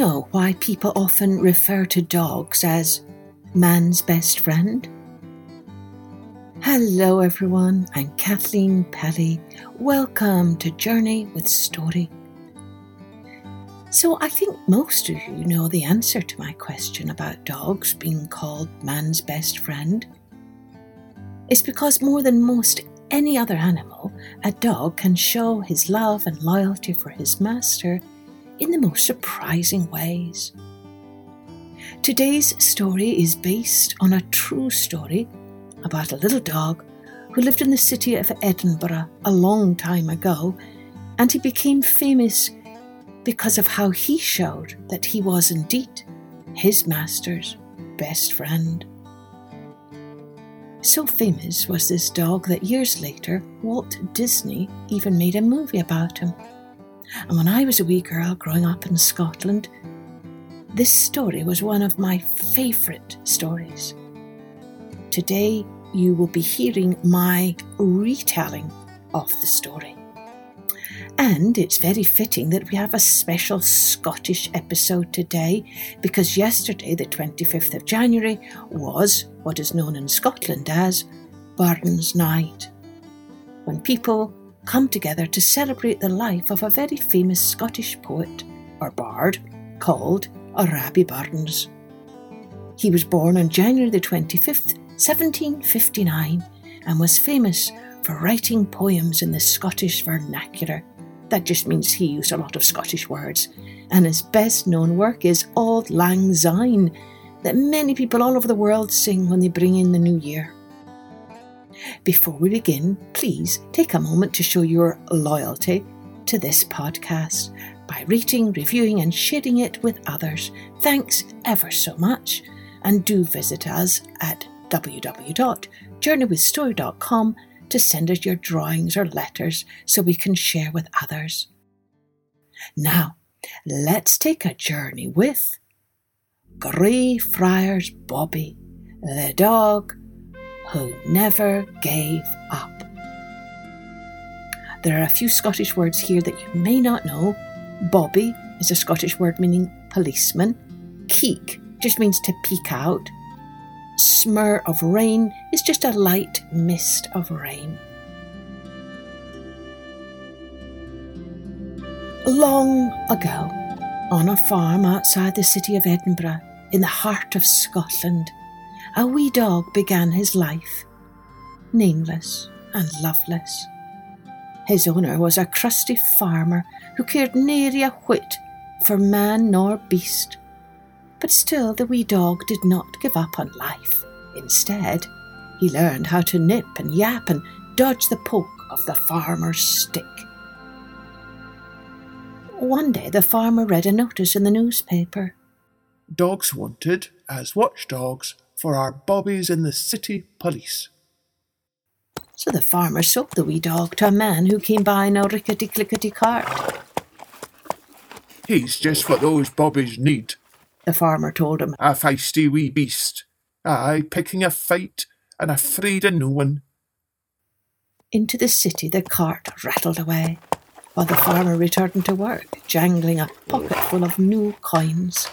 know why people often refer to dogs as man's best friend? Hello, everyone. I'm Kathleen Pelley. Welcome to Journey with Story. So, I think most of you know the answer to my question about dogs being called man's best friend. It's because more than most any other animal, a dog can show his love and loyalty for his master in the most surprising ways. Today's story is based on a true story about a little dog who lived in the city of Edinburgh a long time ago, and he became famous because of how he showed that he was indeed his master's best friend. So famous was this dog that years later Walt Disney even made a movie about him. And when I was a wee girl growing up in Scotland, this story was one of my favourite stories. Today, you will be hearing my retelling of the story. And it's very fitting that we have a special Scottish episode today because yesterday, the 25th of January, was what is known in Scotland as Burns Night, when people come together to celebrate the life of a very famous Scottish poet or bard called Rabbie Burns. He was born on January the 25th, 1759, and was famous for writing poems in the Scottish vernacular. That just means he used a lot of Scottish words, and his best known work is Auld Lang Syne, that many people all over the world sing when they bring in the new year. Before we begin, please take a moment to show your loyalty to this podcast by rating, reviewing, and sharing it with others. Thanks ever so much, and do visit us at www.journeywithstory.com to send us your drawings or letters so we can share with others. Now, let's take a journey with Greyfriars Bobby, the dog who never gave up. There are a few Scottish words here that you may not know. Bobby is a Scottish word meaning policeman. Keek just means to peek out smur of rain is just a light mist of rain. Long ago, on a farm outside the city of Edinburgh, in the heart of Scotland, a wee dog began his life, nameless and loveless. His owner was a crusty farmer who cared nary a whit for man nor beast, but still, the wee dog did not give up on life. Instead, he learned how to nip and yap and dodge the poke of the farmer's stick. One day, the farmer read a notice in the newspaper Dogs wanted as watchdogs for our bobbies in the city police. So the farmer sold the wee dog to a man who came by in a rickety clickety cart. He's just what those bobbies need, the farmer told him. A feisty wee beast. Aye, picking a fight and afraid of no one. Into the city the cart rattled away, while the farmer returned to work, jangling a pocket full of new coins.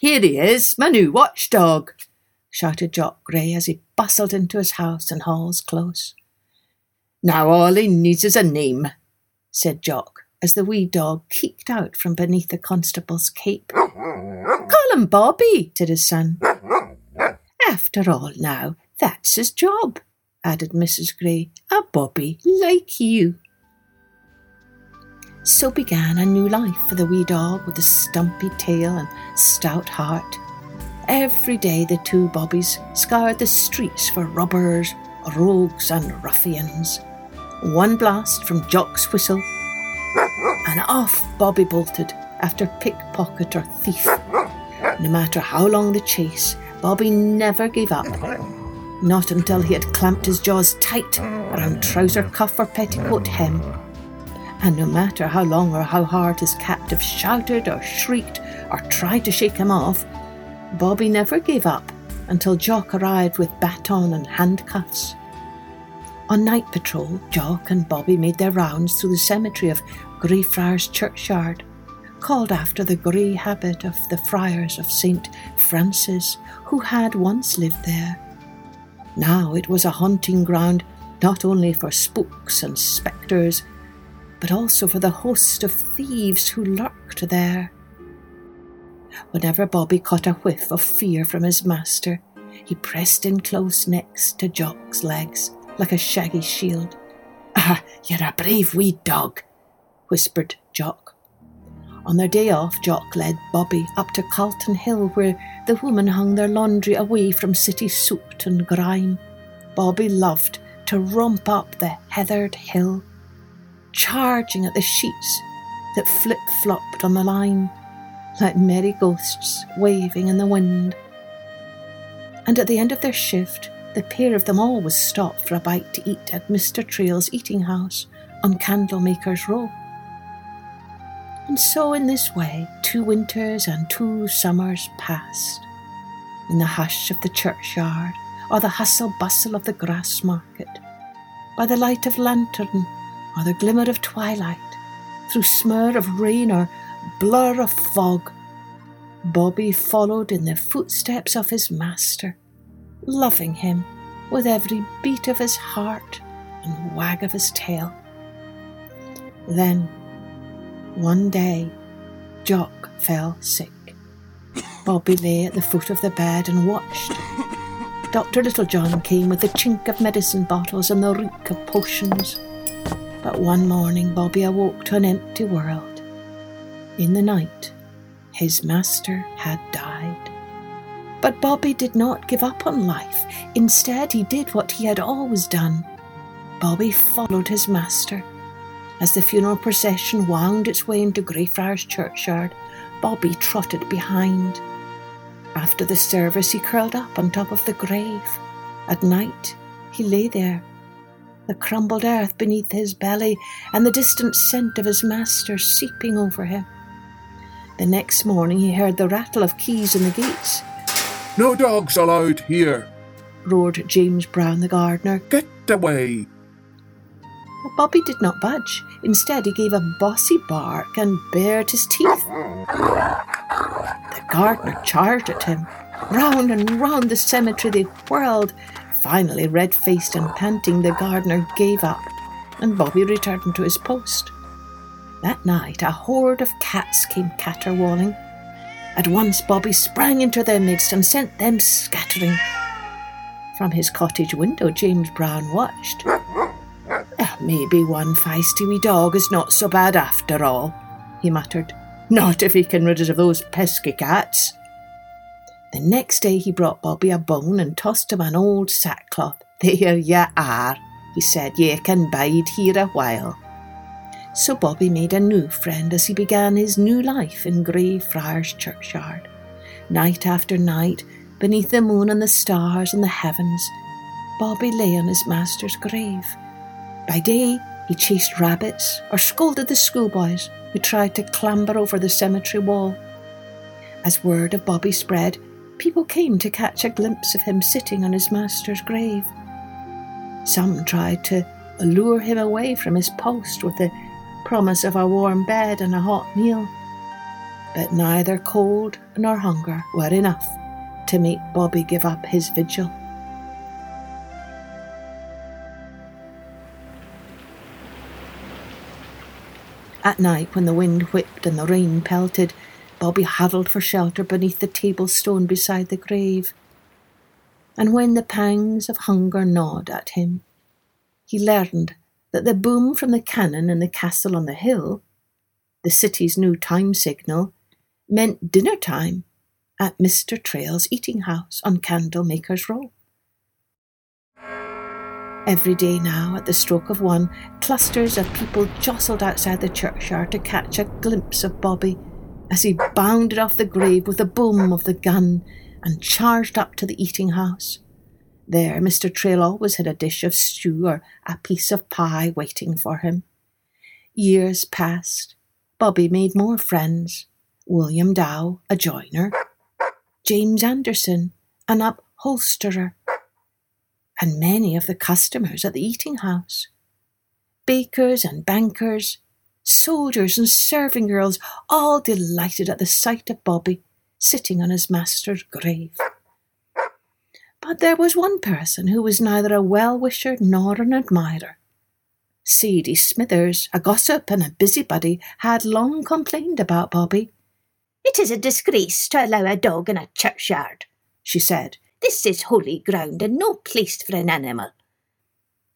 Here he is, my new watchdog, shouted Jock Grey as he bustled into his house and halls close. Now all he needs is a name, said Jock, as the wee dog keeked out from beneath the constable's cape. Call him Bobby, said his son. After all, now, that's his job, added Mrs. Grey. A Bobby like you. So began a new life for the wee dog with the stumpy tail and stout heart. Every day the two Bobbies scoured the streets for robbers, rogues, and ruffians. One blast from Jock's whistle and off Bobby bolted after pickpocket or thief. No matter how long the chase, Bobby never gave up. Not until he had clamped his jaws tight around trouser cuff or petticoat hem. And no matter how long or how hard his captive shouted or shrieked or tried to shake him off, Bobby never gave up until Jock arrived with baton and handcuffs. On night patrol, Jock and Bobby made their rounds through the cemetery of Greyfriars Churchyard, called after the grey habit of the friars of St. Francis, who had once lived there. Now it was a haunting ground not only for spooks and spectres, but also for the host of thieves who lurked there. Whenever Bobby caught a whiff of fear from his master, he pressed in close next to Jock's legs like a shaggy shield. Ah, you're a brave wee dog, whispered Jock. On their day off, Jock led Bobby up to Calton Hill, where the women hung their laundry away from city soot and grime. Bobby loved to romp up the heathered hill, charging at the sheets that flip flopped on the line like merry ghosts waving in the wind. And at the end of their shift, the pair of them always stopped for a bite to eat at Mr. Trail's eating house on Candlemaker's Row. And so, in this way, two winters and two summers passed. In the hush of the churchyard, or the hustle bustle of the grass market, by the light of lantern, or the glimmer of twilight, through smur of rain or blur of fog, Bobby followed in the footsteps of his master, loving him with every beat of his heart and wag of his tail. Then, one day, Jock fell sick. Bobby lay at the foot of the bed and watched. Dr. Littlejohn came with the chink of medicine bottles and the reek of potions. But one morning Bobby awoke to an empty world. In the night, his master had died. But Bobby did not give up on life. Instead, he did what he had always done. Bobby followed his master. As the funeral procession wound its way into Greyfriars churchyard, Bobby trotted behind. After the service, he curled up on top of the grave. At night, he lay there, the crumbled earth beneath his belly and the distant scent of his master seeping over him. The next morning, he heard the rattle of keys in the gates. No dogs allowed here, roared James Brown, the gardener. Get away. But Bobby did not budge. Instead, he gave a bossy bark and bared his teeth. The gardener charged at him. Round and round the cemetery they whirled. Finally, red faced and panting, the gardener gave up, and Bobby returned to his post. That night, a horde of cats came caterwauling. At once, Bobby sprang into their midst and sent them scattering. From his cottage window, James Brown watched. Eh, maybe one feisty wee dog is not so bad after all, he muttered. Not if he can rid us of those pesky cats. The next day he brought Bobby a bone and tossed him an old sackcloth. There you are, he said. Ye can bide here a while. So Bobby made a new friend as he began his new life in Grey Friars churchyard. Night after night, beneath the moon and the stars and the heavens, Bobby lay on his master's grave. By day, he chased rabbits or scolded the schoolboys who tried to clamber over the cemetery wall. As word of Bobby spread, people came to catch a glimpse of him sitting on his master's grave. Some tried to lure him away from his post with the promise of a warm bed and a hot meal. But neither cold nor hunger were enough to make Bobby give up his vigil. At night, when the wind whipped and the rain pelted, Bobby huddled for shelter beneath the table stone beside the grave. And when the pangs of hunger gnawed at him, he learned that the boom from the cannon in the castle on the hill, the city's new time signal, meant dinner time at Mr. Trail's eating house on Candlemaker's Row. Every day now, at the stroke of one, clusters of people jostled outside the churchyard to catch a glimpse of Bobby as he bounded off the grave with the boom of the gun and charged up to the eating house. There, Mr. Trail always had a dish of stew or a piece of pie waiting for him. Years passed. Bobby made more friends. William Dow, a joiner. James Anderson, an upholsterer. And many of the customers at the eating house. Bakers and bankers, soldiers and serving girls all delighted at the sight of Bobby sitting on his master's grave. But there was one person who was neither a well wisher nor an admirer. Sadie Smithers, a gossip and a busybody, had long complained about Bobby. It is a disgrace to allow a dog in a churchyard, she said. This is holy ground and no place for an animal.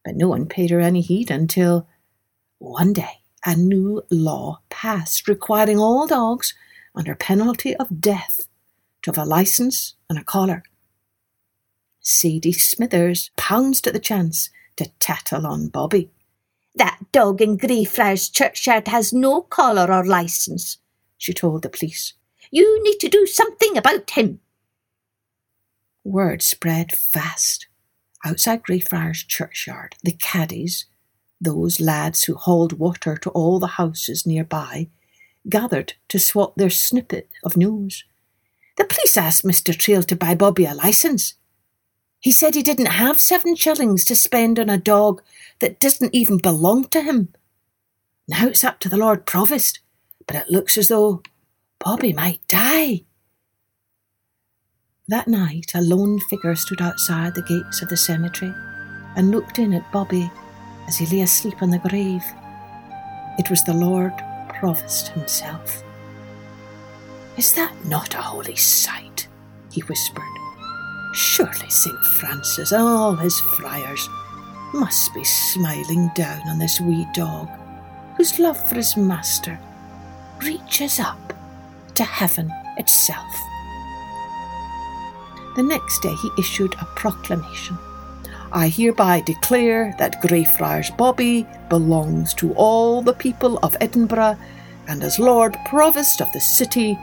But no one paid her any heed until one day a new law passed requiring all dogs, under penalty of death, to have a license and a collar. Sadie Smithers pounced at the chance to tattle on Bobby. That dog in Greyfriars churchyard has no collar or license, she told the police. You need to do something about him. Word spread fast. Outside Greyfriars churchyard, the caddies, those lads who hauled water to all the houses nearby, gathered to swap their snippet of news. The police asked Mr. Trail to buy Bobby a licence. He said he didn't have seven shillings to spend on a dog that doesn't even belong to him. Now it's up to the Lord Provost, but it looks as though Bobby might die. That night, a lone figure stood outside the gates of the cemetery and looked in at Bobby as he lay asleep on the grave. It was the Lord Provost himself. Is that not a holy sight? he whispered. Surely St. Francis and all his friars must be smiling down on this wee dog whose love for his master reaches up to heaven itself. The next day he issued a proclamation. I hereby declare that Greyfriars Bobby belongs to all the people of Edinburgh, and as Lord Provost of the city,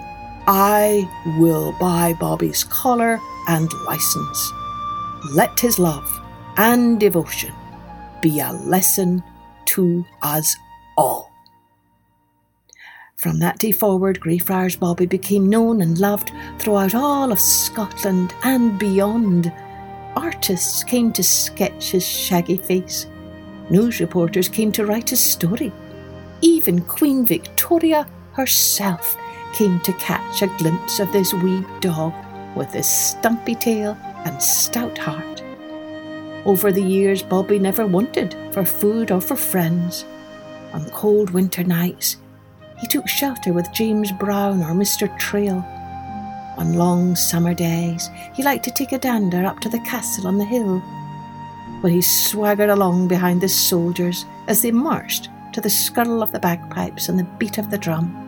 I will buy Bobby's collar and license. Let his love and devotion be a lesson to us all. From that day forward, Greyfriars Bobby became known and loved throughout all of Scotland and beyond. Artists came to sketch his shaggy face. News reporters came to write his story. Even Queen Victoria herself came to catch a glimpse of this wee dog with his stumpy tail and stout heart. Over the years, Bobby never wanted for food or for friends. On cold winter nights, he took shelter with James Brown or Mr. Trail. On long summer days, he liked to take a dander up to the castle on the hill, where he swaggered along behind the soldiers as they marched to the skirl of the bagpipes and the beat of the drum.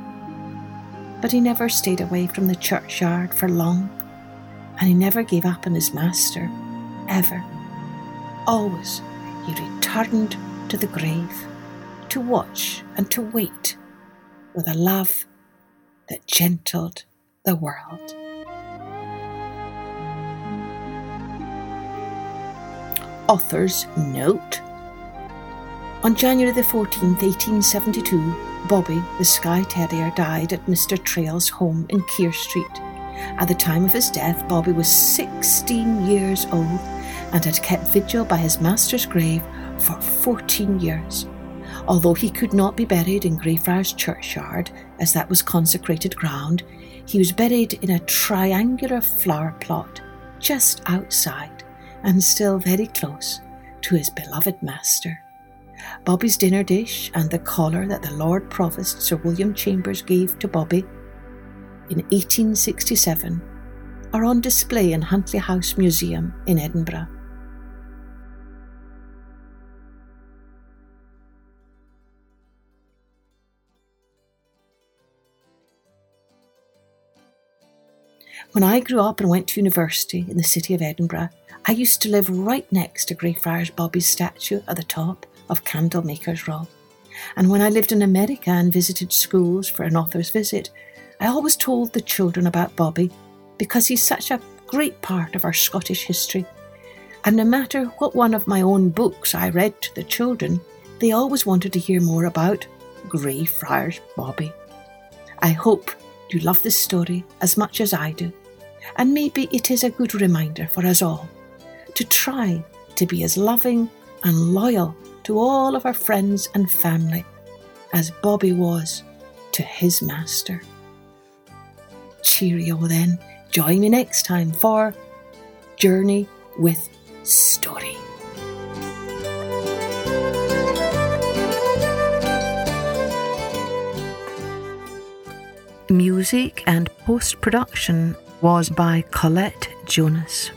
But he never stayed away from the churchyard for long, and he never gave up on his master, ever. Always he returned to the grave to watch and to wait with a love that gentled the world. Author's note On January the 14th, 1872, Bobby, the Skye Terrier, died at Mr. Trail's home in Keir Street. At the time of his death, Bobby was 16 years old and had kept vigil by his master's grave for 14 years. Although he could not be buried in Greyfriars churchyard, as that was consecrated ground, he was buried in a triangular flower plot just outside and still very close to his beloved master. Bobby's dinner dish and the collar that the Lord Provost Sir William Chambers gave to Bobby in 1867 are on display in Huntly House Museum in Edinburgh. When I grew up and went to university in the city of Edinburgh, I used to live right next to Greyfriars Bobby's statue at the top of Candlemaker's Row. And when I lived in America and visited schools for an author's visit, I always told the children about Bobby because he's such a great part of our Scottish history. And no matter what one of my own books I read to the children, they always wanted to hear more about Greyfriars Bobby. I hope you love this story as much as I do and maybe it is a good reminder for us all to try to be as loving and loyal to all of our friends and family as Bobby was to his master. Cheerio then. Join me next time for Journey with Story. Music and post production was by Colette Jonas.